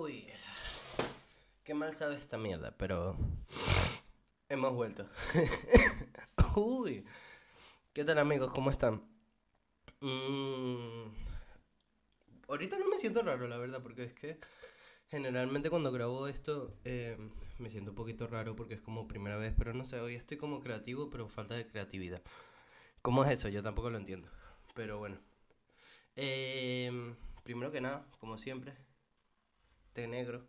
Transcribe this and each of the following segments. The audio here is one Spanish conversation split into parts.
Uy, qué mal sabe esta mierda, pero hemos vuelto. Uy, ¿qué tal amigos? ¿Cómo están? Mm, ahorita no me siento raro, la verdad, porque es que generalmente cuando grabo esto eh, me siento un poquito raro porque es como primera vez, pero no sé, hoy estoy como creativo, pero falta de creatividad. ¿Cómo es eso? Yo tampoco lo entiendo, pero bueno. Eh, primero que nada, como siempre, té negro.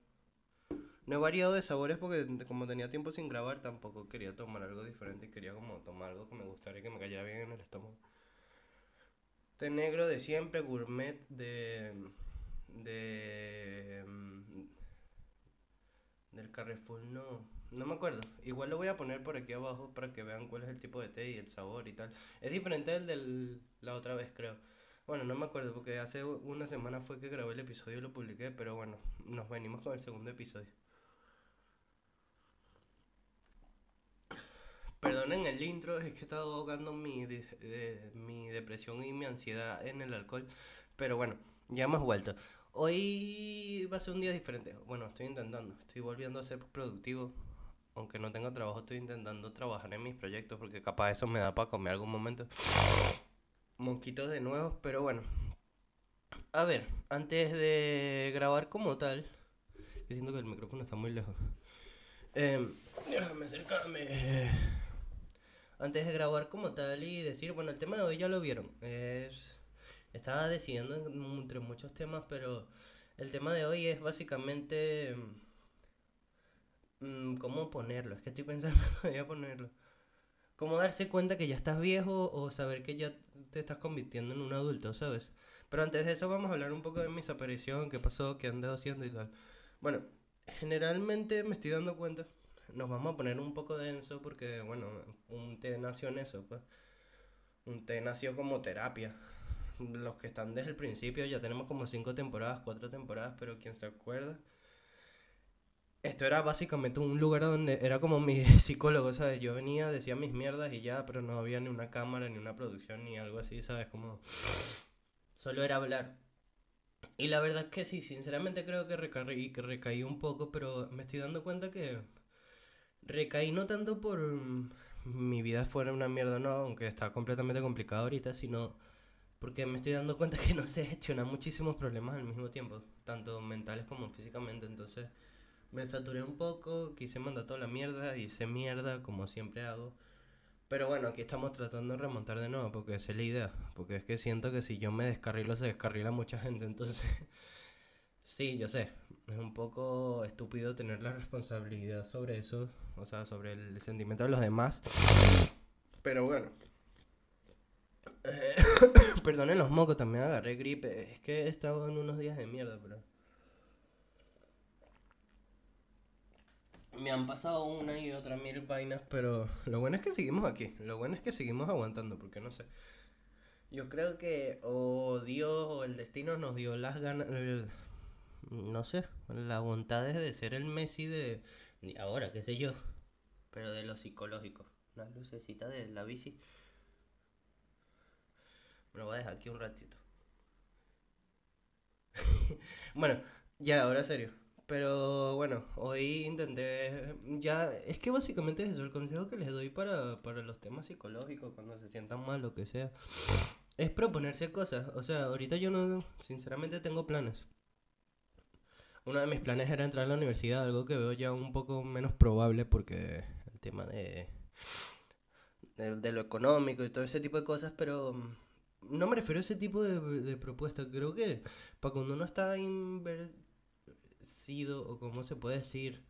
No he variado de sabores porque como tenía tiempo sin grabar tampoco quería tomar algo diferente y quería como tomar algo que me gustara y que me cayera bien en el estómago. Té negro de siempre, gourmet de... de... mm, del Carrefour, no, no me acuerdo. Igual lo voy a poner por aquí abajo para que vean cuál es el tipo de té y el sabor y tal. Es diferente del de la otra vez, creo. Bueno, no me acuerdo porque hace una semana fue que grabé el episodio y lo publiqué, pero bueno, nos venimos con el segundo episodio. Perdonen el intro, es que he estado ahogando mi, mi depresión y mi ansiedad en el alcohol, pero bueno, ya hemos vuelto. Hoy va a ser un día diferente. Bueno, estoy intentando, estoy volviendo a ser productivo. Aunque no tenga trabajo, estoy intentando trabajar en mis proyectos porque capaz eso me da para comer algún momento. Mosquitos de nuevo, pero bueno. A ver, antes de grabar como tal, que siento que el micrófono está muy lejos. Em, déjame acercarme. Antes de grabar como tal y decir, bueno, el tema de hoy ya lo vieron. Es, estaba decidiendo en- entre muchos temas, pero el tema de hoy es básicamente mm, cómo ponerlo. Es que estoy pensando todavía ponerlo. Cómo darse cuenta que ya estás viejo o saber que ya te estás convirtiendo en un adulto, ¿sabes? Pero antes de eso vamos a hablar un poco de mi desaparición, qué pasó, qué ando haciendo y tal. Bueno, generalmente me estoy dando cuenta, nos vamos a poner un poco denso porque, bueno, un té nació en eso, pues. Un té nació como terapia. Los que están desde el principio ya tenemos como cinco temporadas, cuatro temporadas, pero quien se acuerda. Esto era básicamente un lugar donde era como mi psicólogo, ¿sabes? Yo venía, decía mis mierdas y ya, pero no había ni una cámara, ni una producción, ni algo así, ¿sabes? Como solo era hablar. Y la verdad es que sí, sinceramente creo que recaí, que recaí un poco, pero me estoy dando cuenta que recaí no tanto por mi vida fuera una mierda, no, aunque está completamente complicado ahorita, sino porque me estoy dando cuenta que no sé gestionar muchísimos problemas al mismo tiempo, tanto mentales como físicamente, entonces me saturé un poco, quise mandar toda la mierda, hice mierda como siempre hago. Pero bueno, aquí estamos tratando de remontar de nuevo porque esa es la idea. Porque es que siento que si yo me descarrilo, se descarrila mucha gente. Entonces, sí, yo sé. Es un poco estúpido tener la responsabilidad sobre eso. O sea, sobre el sentimiento de los demás. Pero bueno. Perdonen los mocos, también agarré gripe. Es que he estado en unos días de mierda, pero... Me han pasado una y otra mil vainas, pero lo bueno es que seguimos aquí. Lo bueno es que seguimos aguantando, porque no sé. Yo creo que o Dios o el destino nos dio las ganas, no sé, la voluntad de ser el Messi de, de ahora, qué sé yo, pero de lo psicológico. Una lucecita de la bici. Me lo voy a dejar aquí un ratito. Bueno, ya, ahora serio. Pero bueno, hoy intenté, ya, es que básicamente es eso, el consejo que les doy para, para los temas psicológicos, cuando se sientan mal, lo que sea, es proponerse cosas. O sea, ahorita yo no, sinceramente tengo planes. Uno de mis planes era entrar a la universidad, algo que veo ya un poco menos probable porque el tema de, de, de lo económico y todo ese tipo de cosas, pero mm, no me refiero a ese tipo de, de propuestas. Creo que para cuando uno está inver- sido o como se puede decir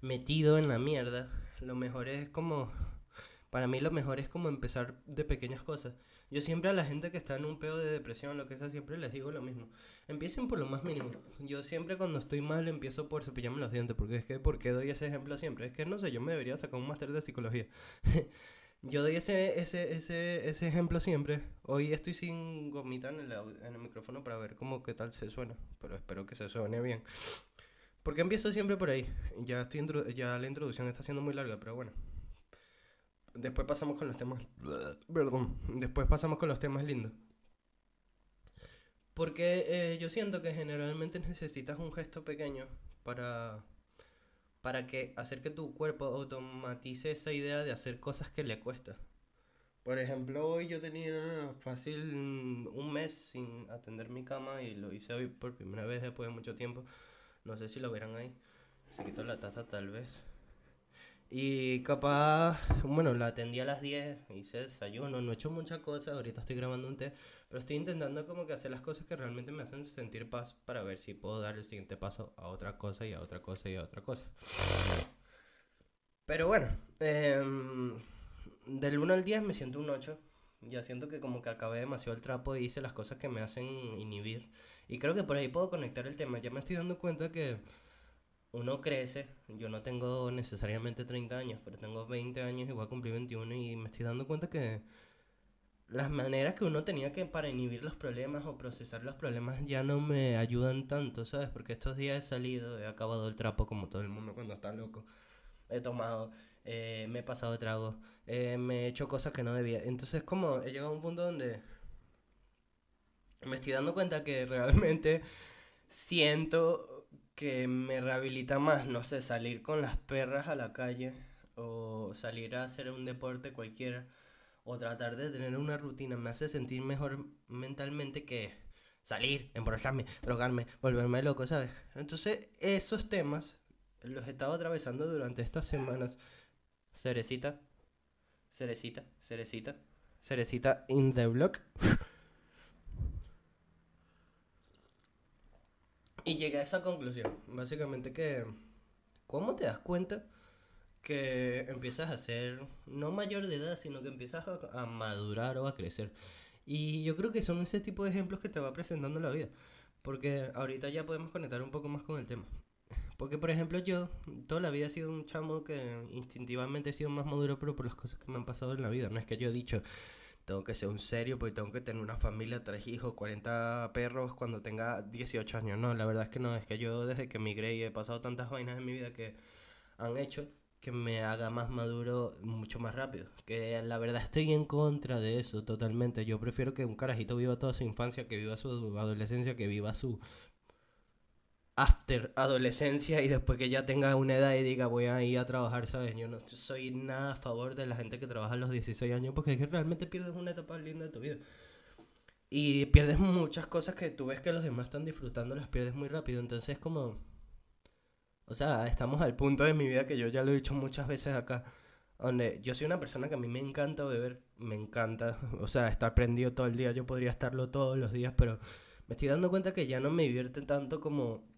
metido en la mierda lo mejor es como para mí lo mejor es como empezar de pequeñas cosas yo siempre a la gente que está en un pedo de depresión lo que sea siempre les digo lo mismo empiecen por lo más mínimo yo siempre cuando estoy mal empiezo por cepillarme los dientes porque es que ¿por qué doy ese ejemplo siempre? es que no sé yo me debería sacar un máster de psicología Yo doy ese, ese, ese, ese ejemplo siempre. Hoy estoy sin gomitar en el, en el micrófono para ver cómo qué tal se suena. Pero espero que se suene bien. Porque empiezo siempre por ahí. Ya, estoy introdu- ya la introducción está siendo muy larga, pero bueno. Después pasamos con los temas. Perdón. Después pasamos con los temas lindos. Porque eh, yo siento que generalmente necesitas un gesto pequeño para, para que hacer que tu cuerpo automatice esa idea de hacer cosas que le cuesta. Por ejemplo, hoy yo tenía fácil un mes sin atender mi cama y lo hice hoy por primera vez después de mucho tiempo. No sé si lo verán ahí. Se quitó la taza tal vez. Y capaz, bueno, la atendí a las 10, hice desayuno, no he hecho muchas cosas, ahorita estoy grabando un té, pero estoy intentando como que hacer las cosas que realmente me hacen sentir paz para ver si puedo dar el siguiente paso a otra cosa y a otra cosa y a otra cosa. Pero bueno, em, del 1 al 10 me siento un 8. Ya siento que como que acabé demasiado el trapo y hice las cosas que me hacen inhibir. Y creo que por ahí puedo conectar el tema. Ya me estoy dando cuenta que uno crece. Yo no tengo necesariamente 30 años, pero tengo 20 años y voy a cumplir 21 y me estoy dando cuenta que las maneras que uno tenía que para inhibir los problemas o procesar los problemas ya no me ayudan tanto, ¿sabes? Porque estos días he salido, he acabado el trapo como todo el mundo cuando está loco. He tomado, eh, me he pasado trago, eh, me he hecho cosas que no debía. Entonces como he llegado a un punto donde me estoy dando cuenta que realmente siento que me rehabilita más, no sé, salir con las perras a la calle o salir a hacer un deporte cualquiera o tratar de tener una rutina me hace sentir mejor mentalmente que salir, emborracharme, drogarme, volverme loco, ¿sabes? Entonces esos temas los he estado atravesando durante estas semanas. Cerecita, cerecita, cerecita, cerecita in the block. Y llegué a esa conclusión, básicamente que, ¿cómo te das cuenta que empiezas a ser no mayor de edad, sino que empiezas a, madurar o a crecer? Y yo creo que son ese tipo de ejemplos que te va presentando la vida, porque ahorita ya podemos conectar un poco más con el tema. Porque, por ejemplo, yo toda la vida he sido un chamo que instintivamente he sido más maduro, pero por las cosas que me han pasado en la vida. No es que yo he dicho, tengo que ser un serio porque tengo que tener una familia, tres hijos, 40 perros cuando tenga 18 años. No, la verdad es que no, es que yo desde que migré y he pasado tantas vainas en mi vida que han hecho que me haga más maduro mucho más rápido. Que la verdad estoy en contra de eso totalmente. Yo prefiero que un carajito viva toda su infancia, que viva su adolescencia, que viva su after adolescencia y después que ya tenga una edad y diga voy a ir a trabajar, ¿sabes? Yo no soy nada a favor de la gente que trabaja a los 16 años porque es que realmente pierdes una etapa linda de tu vida. Y pierdes muchas cosas que tú ves que los demás están disfrutando, las pierdes muy rápido. Entonces como... O sea, estamos al punto de mi vida que yo ya lo he dicho muchas veces acá. Donde yo soy una persona que a mí me encanta beber, me encanta, o sea, estar prendido todo el día, yo podría estarlo todos los días, pero me estoy dando cuenta que ya no me divierte tanto como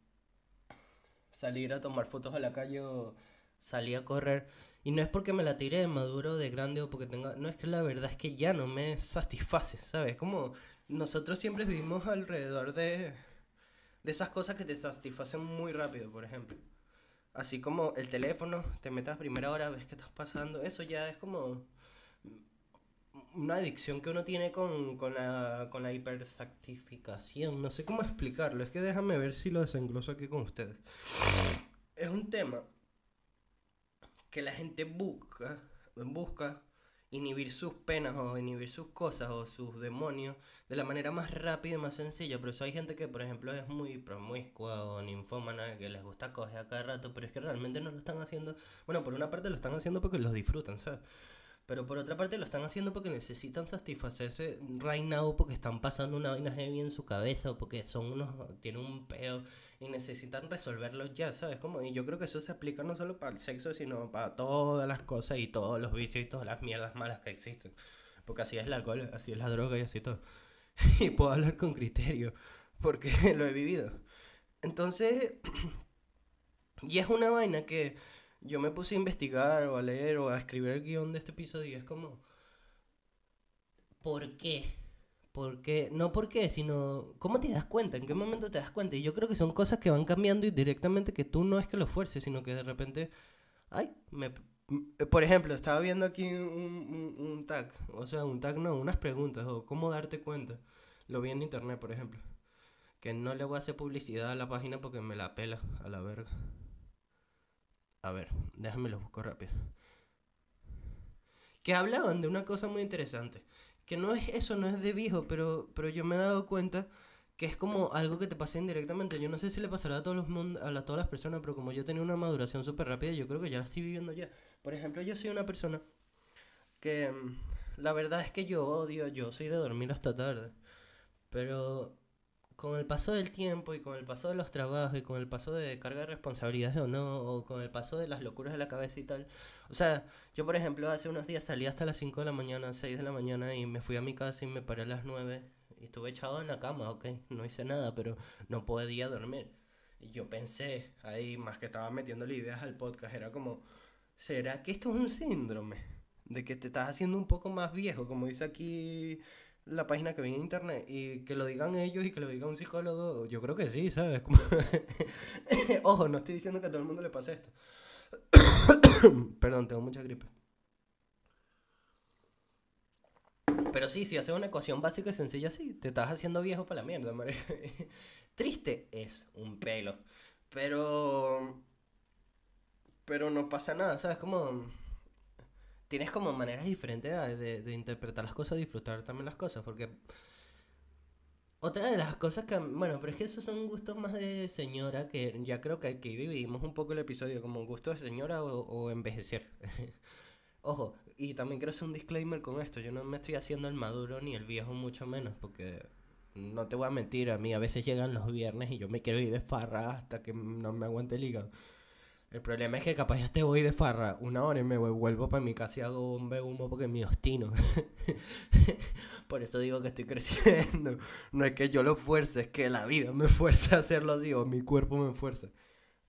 salir a tomar fotos a la calle o salir a correr. Y no es porque me la tire de maduro, de grande o porque tenga... No es que la verdad es que ya no me satisface, ¿sabes? Como nosotros siempre vivimos alrededor de, de esas cosas que te satisfacen muy rápido, por ejemplo. Así como el teléfono, te metes a primera hora, ves que estás pasando. Eso ya es como una adicción que uno tiene con, con, la, con la hipersactificación. No sé cómo explicarlo. Es que déjame ver si lo desengloso aquí con ustedes. Es un tema que la gente busca, busca inhibir sus penas o inhibir sus cosas o sus demonios de la manera más rápida y más sencilla. Pero eso hay gente que, por ejemplo, es muy promiscua o ninfómana, que les gusta coger a cada rato, pero es que realmente no lo están haciendo. Bueno, por una parte lo están haciendo porque los disfrutan, ¿sabes? Pero por otra parte lo están haciendo porque necesitan satisfacerse right now porque están pasando una vaina heavy en su cabeza o porque son unos, tienen un peo y necesitan resolverlo ya, ¿sabes? Como, y yo creo que eso se aplica no solo para el sexo, sino para todas las cosas y todos los vicios y todas las mierdas malas que existen. Porque así es el alcohol, así es la droga y así todo. y puedo hablar con criterio porque lo he vivido. Entonces, y es una vaina que yo me puse a investigar o a leer o a escribir el guion de este episodio y es como, ¿por qué? ¿Por qué? No por qué, sino ¿cómo te das cuenta? ¿En qué momento te das cuenta? Y yo creo que son cosas que van cambiando y directamente que tú no es que lo fuerces, sino que de repente, ay, me... Por ejemplo, estaba viendo aquí un, un, un tag, o sea, un tag no, unas preguntas, o cómo darte cuenta. Lo vi en internet, por ejemplo. Que no le voy a hacer publicidad a la página porque me la pela a la verga. A ver, déjame lo busco rápido. Que hablaban de una cosa muy interesante. Que no es eso, no es de viejo, pero, pero yo me he dado cuenta que es como algo que te pasa indirectamente. Yo no sé si le pasará a, todos los a todas las personas, pero como yo tenía una maduración súper rápida, yo creo que ya la estoy viviendo ya. Por ejemplo, yo soy una persona que mm, la verdad es que yo odio, yo soy de dormir hasta tarde. Pero con el paso del tiempo y con el paso de los trabajos y con el paso de carga de responsabilidades o no, o con el paso de las locuras de la cabeza y tal. O sea, yo por ejemplo hace unos días salí hasta las 5 de la mañana, 6 de la mañana y me fui a mi casa y me paré a las 9 y estuve echado en la cama, ok, no hice nada, pero no podía dormir. Y yo pensé, ahí más que estaba metiéndole ideas al podcast, era como, ¿será que esto es un síndrome? De que te estás haciendo un poco más viejo, como dice aquí la página que vi en internet y que lo digan ellos y que lo diga un psicólogo, yo creo que sí, ¿sabes? Ojo, no estoy diciendo que a todo el mundo le pase esto. Perdón, tengo mucha gripe. Pero sí, si haces una ecuación básica y sencilla así, te estás haciendo viejo para la mierda, madre. Triste es un pelo. Pero... Pero no pasa nada, ¿sabes? Como tienes como maneras diferentes de, de, interpretar las cosas, disfrutar también las cosas, porque otra de las cosas que, bueno, pero es que esos son gustos más de señora, que ya creo que aquí dividimos un poco el episodio como gusto de señora o, envejecer. Ojo, y también quiero hacer un disclaimer con esto, yo no me estoy haciendo el maduro ni el viejo mucho menos, porque no te voy a mentir, a mí a veces llegan los viernes y yo me quiero ir de farra hasta que no me aguante el hígado. El problema es que capaz ya te voy de farra una hora y me vuelvo para mi casa y hago un humo porque me ostino. Por eso digo que estoy creciendo. No es que yo lo fuerce, es que la vida me fuerza a hacerlo así o mi cuerpo me fuerza.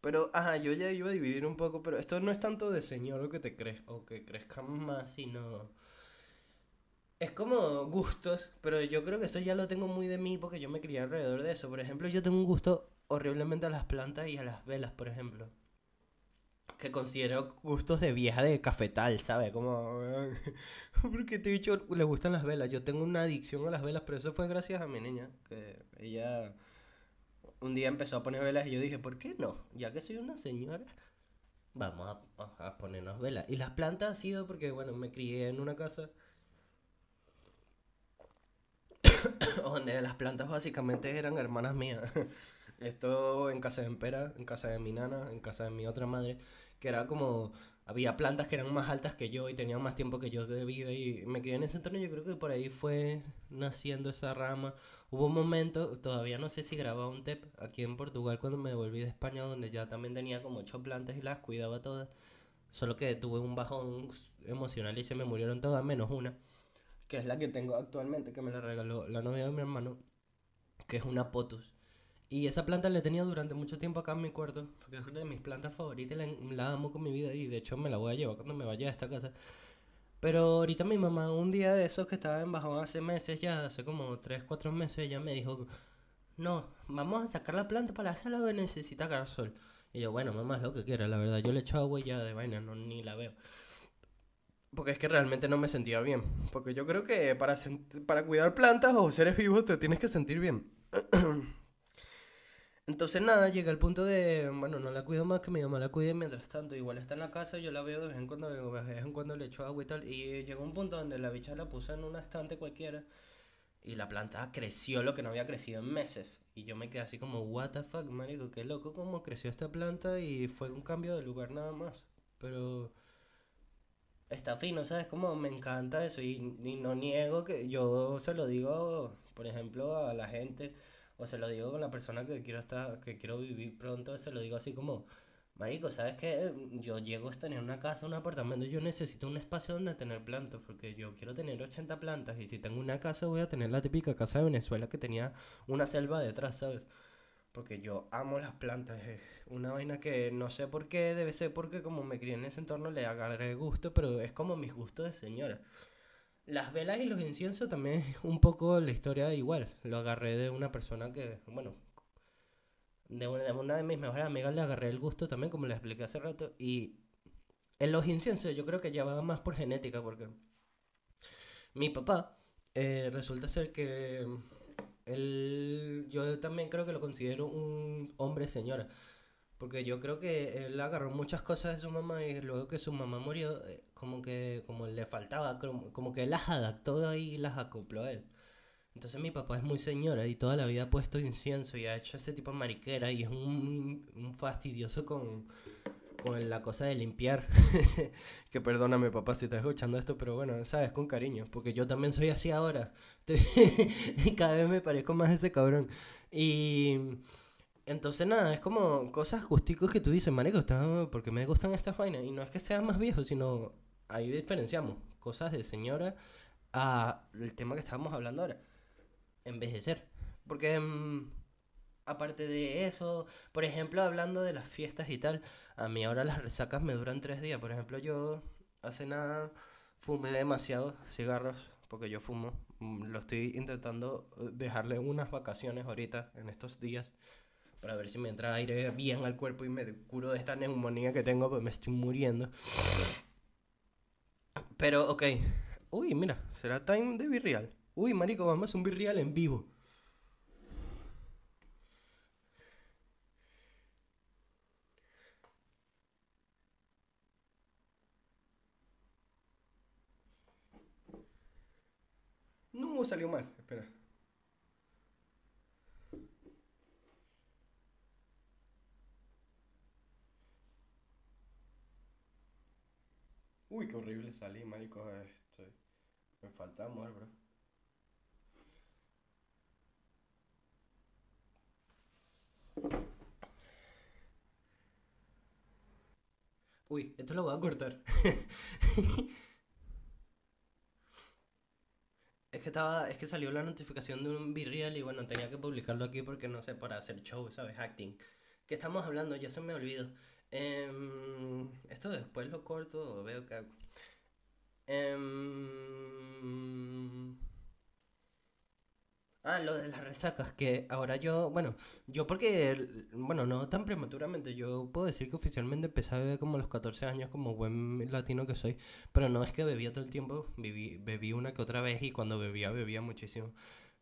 Pero, ajá, yo ya iba a dividir un poco, pero esto no es tanto de señor lo que te crees o que crezca más, sino... Es como gustos, pero yo creo que eso ya lo tengo muy de mí porque yo me crié alrededor de eso. Por ejemplo, yo tengo un gusto horriblemente a las plantas y a las velas, por ejemplo que considero gustos de vieja de cafetal, ¿sabes? Como... Porque te he dicho, le gustan las velas. Yo tengo una adicción a las velas, pero eso fue gracias a mi niña, que ella un día empezó a poner velas y yo dije, ¿por qué no? Ya que soy una señora, vamos a, a ponernos velas. Y las plantas ha sido porque, bueno, me crié en una casa donde las plantas básicamente eran hermanas mías. Esto en casa de Empera, en casa de mi nana, en casa de mi otra madre que era como había plantas que eran más altas que yo y tenían más tiempo que yo de vida y me crié en ese entorno yo creo que por ahí fue naciendo esa rama. Hubo un momento todavía no sé si grababa un TEP aquí en Portugal cuando me volví de España donde ya también tenía como ocho plantas y las cuidaba todas solo que tuve un bajón emocional y se me murieron todas menos una que es la que tengo actualmente que me la regaló la novia de mi hermano que es una potus y esa planta la he tenido durante mucho tiempo acá en mi cuarto, porque es una de mis plantas favoritas y la, amo con mi vida y de hecho me la voy a llevar cuando me vaya a esta casa. Pero ahorita mi mamá, un día de esos que estaba en bajón hace meses, ya hace como 3, 4 meses, ella me dijo, no, vamos a sacar la planta para la sala que necesita sol. Y yo, bueno, mamá, es lo que quiera, la verdad, yo le echo agua y ya de vaina, no, ni la veo. Porque es que realmente no me sentía bien. Porque yo creo que para, para cuidar plantas o seres vivos te tienes que sentir bien. Entonces nada, llega el punto de, bueno, no la cuido más que mi mamá la cuide mientras tanto. Igual está en la casa, yo la veo de vez en cuando, de vez en cuando le echo agua y tal. Y llegó un punto donde la bicha la puse en una estante cualquiera. Y la planta creció lo que no había crecido en meses. Y yo me quedé así como, what the fuck, marico, qué loco cómo creció esta planta y fue un cambio de lugar nada más. Pero está fino, ¿sabes? Como me encanta eso y, y no niego que yo se lo digo, por ejemplo, a la gente o se lo digo con la persona que quiero estar, que quiero vivir pronto, se lo digo así como, marico, ¿sabes qué? Yo llego a tener una casa, un apartamento, yo necesito un espacio donde tener plantas, porque yo quiero tener 80 plantas y si tengo una casa voy a tener la típica casa de Venezuela que tenía una selva detrás, ¿sabes? Porque yo amo las plantas, es una vaina que no sé por qué, debe ser porque como me crié en ese entorno le agarré gusto, pero es como mis gustos de señora. Las velas y los inciensos también es un poco la historia igual. Lo agarré de una persona que, bueno, de una, de mis mejores amigas le agarré el gusto también, como le expliqué hace rato. Y en los inciensos yo creo que ya va más por genética, porque mi papá eh, resulta ser que él, yo también creo que lo considero un hombre señora. Porque yo creo que él agarró muchas cosas de su mamá y luego que su mamá murió, eh, como que como le faltaba, como, que las adaptó y las acopló a él. Entonces mi papá es muy señora y toda la vida ha puesto incienso y ha hecho ese tipo de mariquera y es un, un fastidioso con, con la cosa de limpiar. que perdóname papá si estás escuchando esto, pero bueno, sabes, con cariño, porque yo también soy así ahora. y cada vez me parezco más a ese cabrón. Y entonces nada, es como cosas justicos que tú dices, marico, porque me gustan estas vainas. Y no es que sean más viejos, sino ahí diferenciamos cosas de señora a el tema que estábamos hablando ahora envejecer. Porque mm, aparte de eso, por ejemplo, hablando de las fiestas y tal, a mí ahora las resacas me duran tres días. Por ejemplo, yo hace nada fumé demasiados cigarros porque yo fumo. Mm, lo estoy intentando eh, dejarle unas vacaciones ahorita, en estos días, para ver si me entra aire bien al cuerpo y me curo de esta neumonía que tengo, pues me estoy muriendo. Pero, ok. Uy, mira, será time de virreal. Uy, marico, vamos a hacer un virreal en vivo. No salió mal, Uy, qué horrible salí, marico. Estoy... Me falta amor, bro. Uy, esto lo voy a cortar. Es que estaba, es que salió la notificación de un virreal y bueno, tenía que publicarlo aquí porque no sé, para hacer show, ¿sabes? Acting. ¿Qué estamos hablando? Ya se me olvidó. Em, esto después lo corto veo que. Em, Ah, lo de las resacas, que ahora yo, bueno, yo porque, bueno, no tan prematuramente, yo puedo decir que oficialmente empecé a beber como a los 14 años como buen latino que soy, pero no es que bebía todo el tiempo, bebí, bebí una que otra vez y cuando bebía, bebía muchísimo.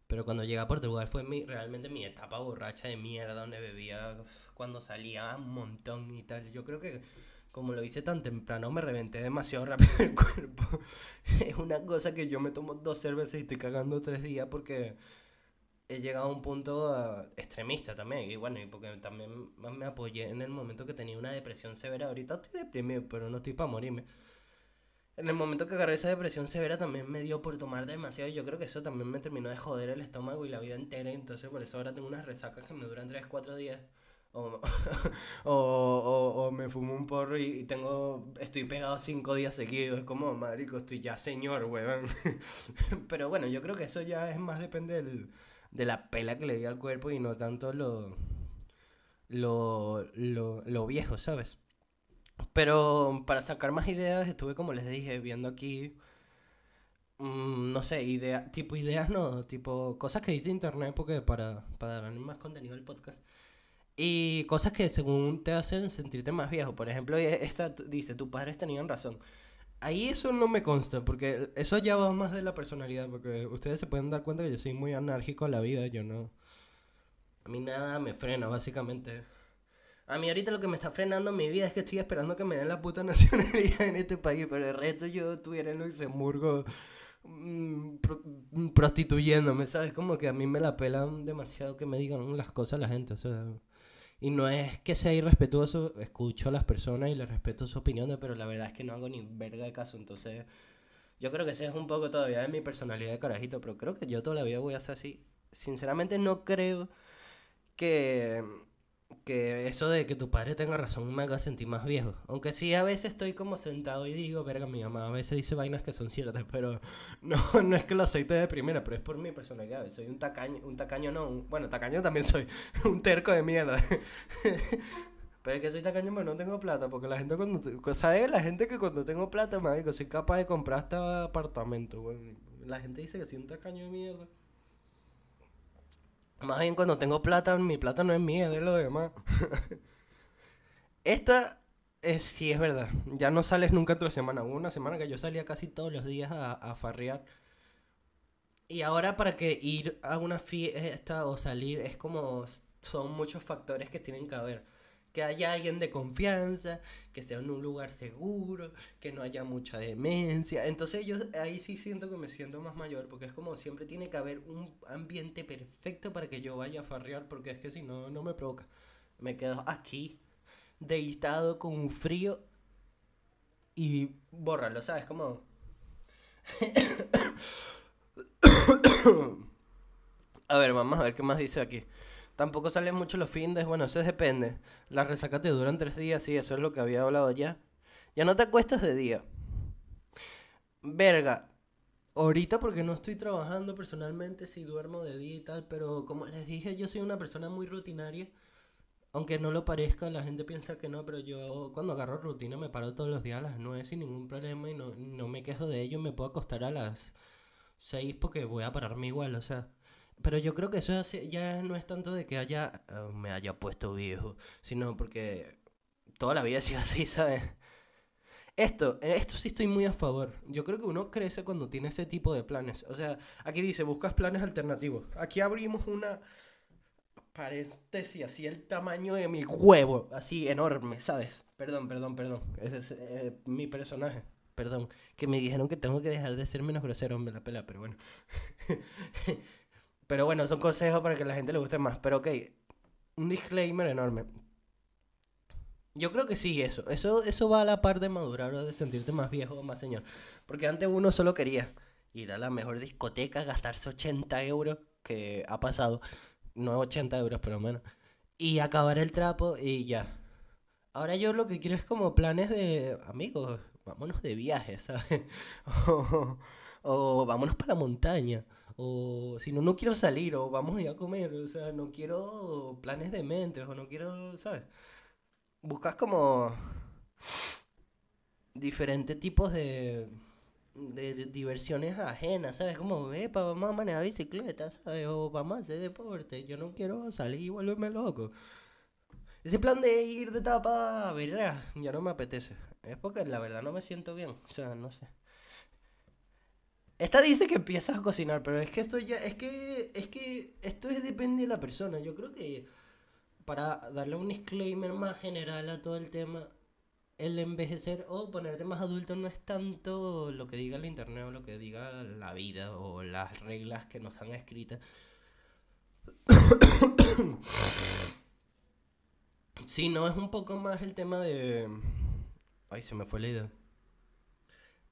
Pero cuando llegué a Portugal fue mi, realmente mi etapa borracha de mierda, donde bebía cuando salía un montón y tal. Yo creo que como lo hice tan temprano, me reventé demasiado rápido el cuerpo. es una cosa que yo me tomo dos cervezas y estoy cagando tres días porque he llegado a un punto ah, extremista también. Y bueno, y porque también me apoyé en el momento que tenía una depresión severa. Ahorita estoy deprimido, pero no estoy para morirme. En el momento que agarré esa depresión severa también me dio por tomar demasiado. Yo creo que eso también me terminó de joder el estómago y la vida entera. Entonces por eso ahora tengo unas resacas que me duran 3, 4 días. O, o, o, me fumo un porro y, tengo estoy pegado 5 días seguidos. Es como, marico, estoy ya señor, weón. Pero bueno, yo creo que eso ya es más depende de la pela que le di al cuerpo y no tanto lo, lo, lo, lo viejo, ¿sabes? Pero para sacar más ideas estuve, como les dije, viendo aquí, mm, no sé, idea, tipo ideas, no, tipo cosas que dice internet porque para, para dar más contenido al podcast. Y cosas que según te hacen sentirte más viejo. Por ejemplo, esta dice, tus padres tenían razón. Ahí eso no me consta, porque eso ya va más de la personalidad, porque ustedes se pueden dar cuenta que yo soy muy anárquico a la vida, yo no... A mí nada me frena, básicamente. A mí ahorita lo que me está frenando en mi vida es que estoy esperando que me den la puta nacionalidad en este país, pero el resto yo estuviera en Luxemburgo mm, mm, prostituyéndome, ¿sabes? Como que a mí me la pelan demasiado que me digan las cosas la gente, o sea... Y no es que sea irrespetuoso, escucho a las personas y les respeto sus opiniones, pero la verdad es que no hago ni verga de caso. Entonces, yo creo que ese es un poco todavía de mi personalidad de carajito, pero creo que yo toda la vida voy a ser así. Sinceramente no creo que que eso de que tu padre tenga razón me haga sentir más viejo. Aunque sí, a veces estoy como sentado y digo, verga, mi mamá a veces dice vainas que son ciertas, pero no, no es que lo aceite de primera, pero es por mi personalidad. Soy un tacaño, un tacaño no, bueno, tacaño también soy, un terco de mierda. pero es que soy tacaño, pero no tengo plata, porque la gente cuando, ¿sabes? La gente que cuando tengo plata, marico, soy capaz de comprar hasta apartamento, La gente dice que soy un tacaño de mierda. Más bien cuando tengo plata, mi plata no es mía, es de lo demás. Esta es, sí es verdad. Ya no sales nunca otra semana. Hubo una semana que yo salía casi todos los días a, a farrear. Y ahora para que ir a una fiesta o salir es como... Son muchos factores que tienen que haber. Que haya alguien de confianza, que sea en un lugar seguro, que no haya mucha demencia. Entonces yo ahí sí siento que me siento más mayor, porque es como siempre tiene que haber un ambiente perfecto para que yo vaya a farrear, porque es que si no, no me provoca. Me quedo aquí, deitado con un frío y bórralo, ¿sabes? Como... a ver, vamos a ver qué más dice aquí. Tampoco salen mucho los fines, bueno, eso depende. Las resacas te duran tres días, sí, eso es lo que había hablado ya. Ya no te acuestas de día. Verga, ahorita porque no estoy trabajando personalmente, sí duermo de día y tal, pero como les dije, yo soy una persona muy rutinaria. Aunque no lo parezca, la gente piensa que no, pero yo cuando agarro rutina me paro todos los días a las 9 sin ningún problema y no, no me quejo de ello. Me puedo acostar a las 6 porque voy a pararme igual, o sea. Pero yo creo que eso ya no es tanto de que haya ah, me haya puesto viejo, sino porque toda la vida ha sido así, ¿sabes? Esto, esto sí estoy muy a favor. Yo creo que uno crece cuando tiene ese tipo de planes. O sea, aquí dice, buscas planes alternativos. Aquí abrimos una paréntesis, así el tamaño de mi huevo, así enorme, ¿sabes? Perdón, perdón, perdón. Ese es eh, mi personaje. Perdón. Que me dijeron que tengo que dejar de ser menos grosero, me la pela, pero bueno. pero bueno, son consejos para que la gente le guste más. Pero ok, un disclaimer enorme. Yo creo que sí, eso. Eso, eso va a la par de madurar o de sentirte más viejo o más señor. Porque antes uno solo quería ir a la mejor discoteca, gastarse 80 euros, que ha pasado no 80 euros, pero menos. Y acabar el trapo y ya. Ahora yo lo que quiero es como planes de amigos, vámonos de viaje, ¿sabes? o, vámonos para la montaña. O si no, no quiero salir, o vamos a ir a comer. O sea, no quiero planes de mente, o no quiero, ¿sabes? Buscas como diferentes tipos de de, diversiones ajenas, ¿sabes? Como, epa, vamos a manejar bicicleta, ¿sabes? O vamos a hacer deporte. Yo no quiero salir y volverme loco. Ese plan de ir de tapa, verá, ya no me apetece. Es porque la verdad no me siento bien. O sea, no sé. Esta dice que empiezas a cocinar, pero es que esto ya, es que, es que esto es, depende de la persona. Yo creo que para darle un disclaimer más general a todo el tema, el envejecer o ponerte más adulto no es tanto lo que diga el internet o lo que diga la vida o las reglas que nos han escritas. no es un poco más el tema de... Ay, se me fue la idea.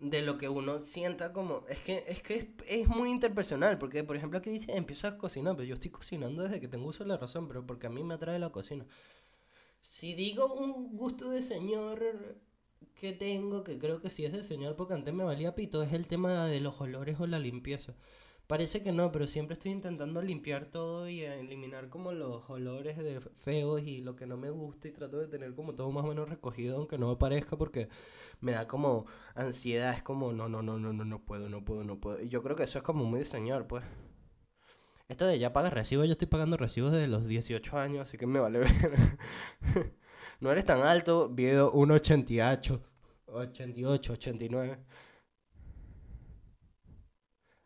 De lo que uno sienta como... Es que es, que es, es muy interpersonal, porque por ejemplo aquí dice, empieza a cocinar, pero yo estoy cocinando desde que tengo uso de la razón, pero porque a mí me atrae la cocina. Si digo un gusto de señor que tengo, que creo que sí es de señor porque antes me valía pito, es el tema de los olores o la limpieza. Parece que no, pero siempre estoy intentando limpiar todo y eliminar como los olores de feos y lo que no me gusta y trato de tener como todo más o menos recogido aunque no me parezca porque me da como ansiedad, es como no, no, no, no, no, no puedo, no puedo, no puedo. Y yo creo que eso es como muy de señor, pues. Esto de ya pagas recibo, yo estoy pagando recibos desde los 18 años, así que me vale ver. no eres tan alto, viedo 1,88, 88, 89.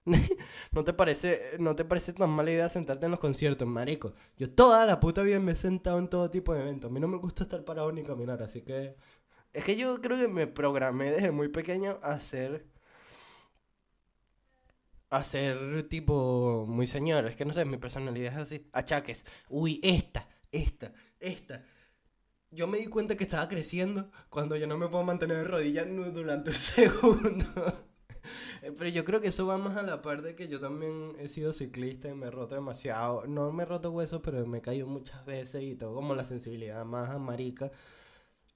¿No te parece no te parece tan mala idea sentarte en los conciertos, marico? Yo toda la puta vida me he sentado en todo tipo de eventos. A mí no me gusta estar parado ni caminar, así que es que yo creo que me programé desde muy pequeño a hacer a ser tipo muy señor. Es que no sé, mi personalidad es así. Achaques. Uy, esta, esta, esta. Yo me di cuenta que estaba creciendo cuando yo no me puedo mantener de rodillas durante un segundo. Pero yo creo que eso va más a la par de que yo también he sido ciclista y me he roto demasiado. No me he roto huesos, pero me he caído muchas veces y tengo como la sensibilidad más marica.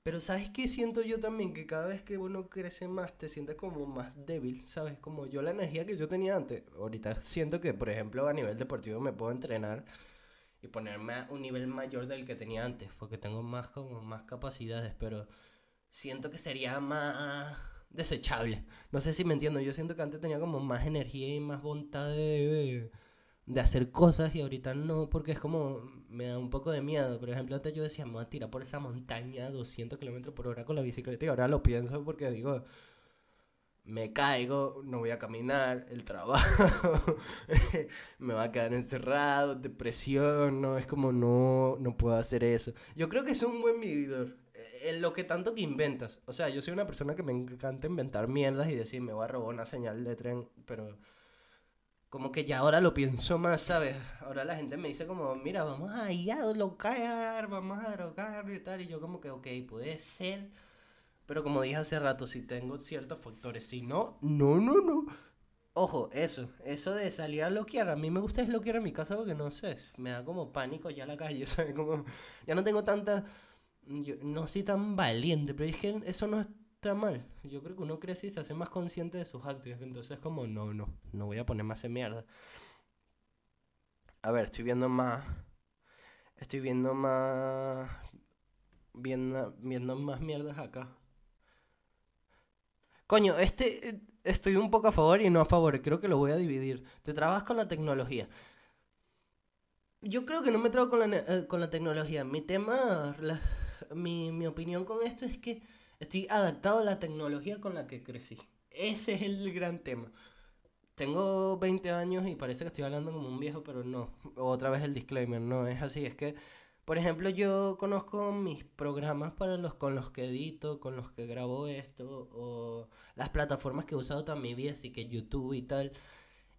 Pero ¿sabes qué siento yo también? Que cada vez que uno crece más te sientes como más débil, ¿sabes? Como yo la energía que yo tenía antes, ahorita siento que, por ejemplo, a nivel deportivo me puedo entrenar y ponerme a un nivel mayor del que tenía antes, porque tengo más como más capacidades, pero siento que sería más desechable. No sé si me entiendo, yo siento que antes tenía como más energía y más voluntad de de hacer cosas y ahorita no, porque es como, me da un poco de miedo. Por ejemplo, antes yo decía, me voy a tirar por esa montaña a 200 kilómetros por hora con la bicicleta y ahora lo pienso porque digo, me caigo, no voy a caminar, el trabajo, me va a quedar encerrado, depresión, no, es como no, no puedo hacer eso. Yo creo que es un buen vividor, en lo que tanto que inventas. O sea, yo soy una persona que me encanta inventar mierdas y decir, me voy a robar una señal de tren, pero como que ya ahora lo pienso más, ¿sabes? Ahora la gente me dice como, mira, vamos a ir a locar, vamos a drogar y tal, y yo como que, ok, puede ser pero como dije hace rato, si tengo ciertos factores, si no, no, no, no. Ojo, eso, eso de salir a loquear, a mí me gusta es loquear en mi casa porque no sé, me da como pánico ya la calle, ¿sabes? Como, ya no tengo tanta, yo no soy tan valiente, pero es que eso no está mal. Yo creo que uno crece y se hace más consciente de sus actos, entonces como, no, no, no voy a poner más en mierda. A ver, estoy viendo más, estoy viendo más, viendo, viendo más mierdas acá. Coño, este estoy un poco a favor y no a favor. Creo que lo voy a dividir. Te trabas con la tecnología. Yo creo que no me trago con la, eh, con la tecnología. Mi tema, mi, mi opinión con esto es que estoy adaptado a la tecnología con la que crecí. Ese es el gran tema. Tengo 20 años y parece que estoy hablando como un viejo, pero no. Otra vez el disclaimer, no es así. Es que por ejemplo, yo conozco mis programas para los con los que edito, con los que grabo esto, o las plataformas que he usado toda mi vida, así que YouTube y tal.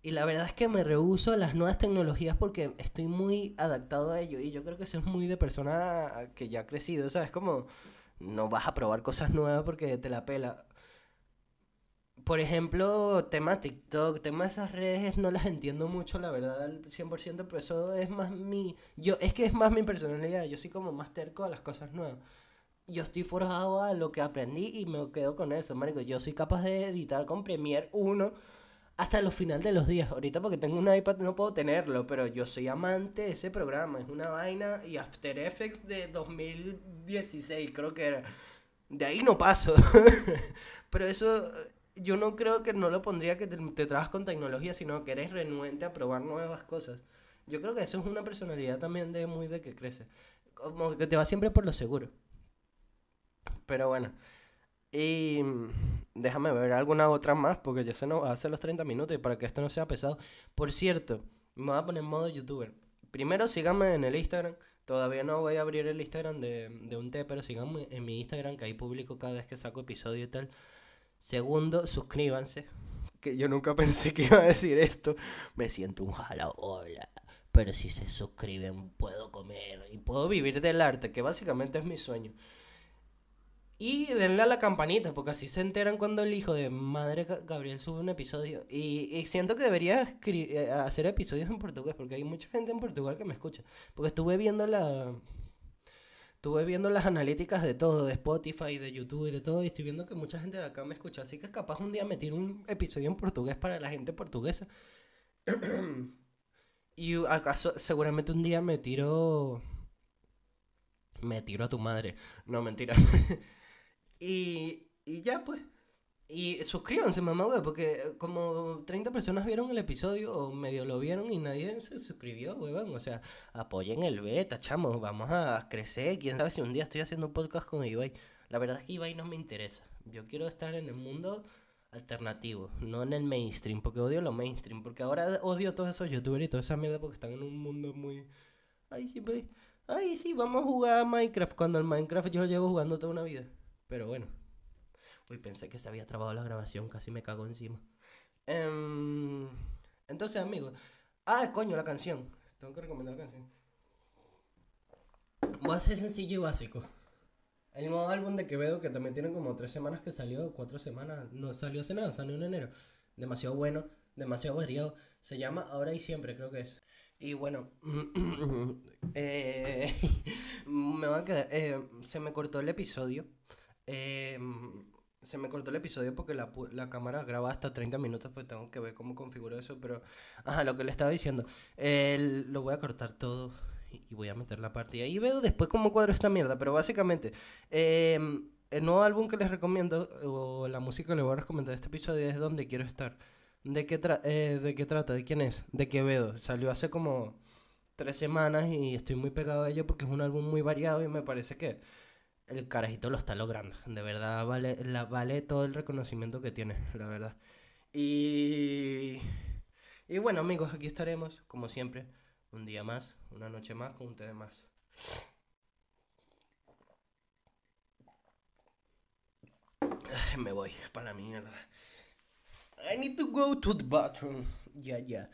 Y la verdad es que me rehuso a las nuevas tecnologías porque estoy muy adaptado a ello. Y yo creo que eso es muy de persona que ya ha crecido. O sea, es como, no vas a probar cosas nuevas porque te la pela por ejemplo, tema TikTok, tema de esas redes no las entiendo mucho, la verdad, al 100%, pero eso es más mi... Yo, es que es más mi personalidad, yo soy como más terco a las cosas nuevas. Yo estoy forjado a lo que aprendí y me quedo con eso, marico. Yo soy capaz de editar con Premiere 1 hasta los final de los días. Ahorita porque tengo un iPad no puedo tenerlo, pero yo soy amante de ese programa. Es una vaina y After Effects de 2016, creo que era. De ahí no paso. pero eso yo no creo que no lo pondría que te, te trabajas con tecnología, sino que eres renuente a probar nuevas cosas. Yo creo que eso es una personalidad también de muy de que crece. Como que te va siempre por lo seguro. Pero bueno. Y déjame ver alguna otra más, porque ya se nos hace los 30 minutos y para que esto no sea pesado. Por cierto, me voy a poner en modo youtuber. Primero síganme en el Instagram. Todavía no voy a abrir el Instagram de, de un té, pero síganme en mi Instagram, que ahí publico cada vez que saco episodio y tal. Segundo, suscríbanse. Que yo nunca pensé que iba a decir esto. Me siento un hola Pero si se suscriben, puedo comer y puedo vivir del arte, que básicamente es mi sueño. Y denle a la campanita, porque así se enteran cuando el hijo de madre Gabriel sube un episodio. Y, siento que debería eh, hacer episodios en portugués, porque hay mucha gente en Portugal que me escucha. Porque estuve viendo la, estuve viendo las analíticas de todo, de Spotify, de YouTube y de todo, y estoy viendo que mucha gente de acá me escucha. Así que es capaz un día me tiro un episodio en portugués para la gente portuguesa. y acaso seguramente un día me tiro... Me tiro a tu madre. No, mentira. y, y ya pues. Y suscríbanse, mamá, güey, porque como 30 personas vieron el episodio o medio lo vieron y nadie se suscribió, güey. O sea, apoyen el beta, chamos, vamos a crecer. Quién sabe si un día estoy haciendo un podcast con Ibai. La verdad es que Ibai no me interesa. Yo quiero estar en el mundo alternativo, no en el mainstream, porque odio lo mainstream. Porque ahora odio todos esos youtubers y toda esa mierda porque están en un mundo muy. Ay, sí, pues. Ay, sí, vamos a jugar a Minecraft. Cuando el Minecraft yo lo llevo jugando toda una vida. Pero bueno. Uy, pensé que se había trabado la grabación, casi me cago encima. Em, entonces, amigos. Ah, coño, la canción. Tengo que recomendar la canción. Va a ser sencillo y básico. El nuevo álbum de Quevedo, que también tiene como tres semanas que salió, cuatro semanas, no salió hace nada, salió en enero. Demasiado bueno, demasiado variado. Se llama Ahora y Siempre, creo que es. Y bueno, eh, me va a quedar. Eh, se me cortó el episodio. Eh, se me cortó el episodio porque la, la, cámara graba hasta 30 minutos, pues tengo que ver cómo configuro eso, pero... Ajá, lo que le estaba diciendo. lo voy a cortar todo y voy a meter la parte. Y ahí veo después cómo cuadro esta mierda, pero básicamente... Em, el nuevo álbum que les recomiendo, o la música que les voy a recomendar de este episodio es Donde Quiero Estar. ¿De qué, eh, ¿De qué trata? ¿De quién es? De Quevedo. Salió hace como tres semanas y estoy muy pegado a ello porque es un álbum muy variado y me parece que el carajito lo está logrando. De verdad, vale, todo el reconocimiento que tiene, la verdad. Y, bueno, amigos, aquí estaremos, como siempre, un día más, una noche más, con ustedes más. Me voy para la mierda. I need to go to the bathroom. Ya, ya.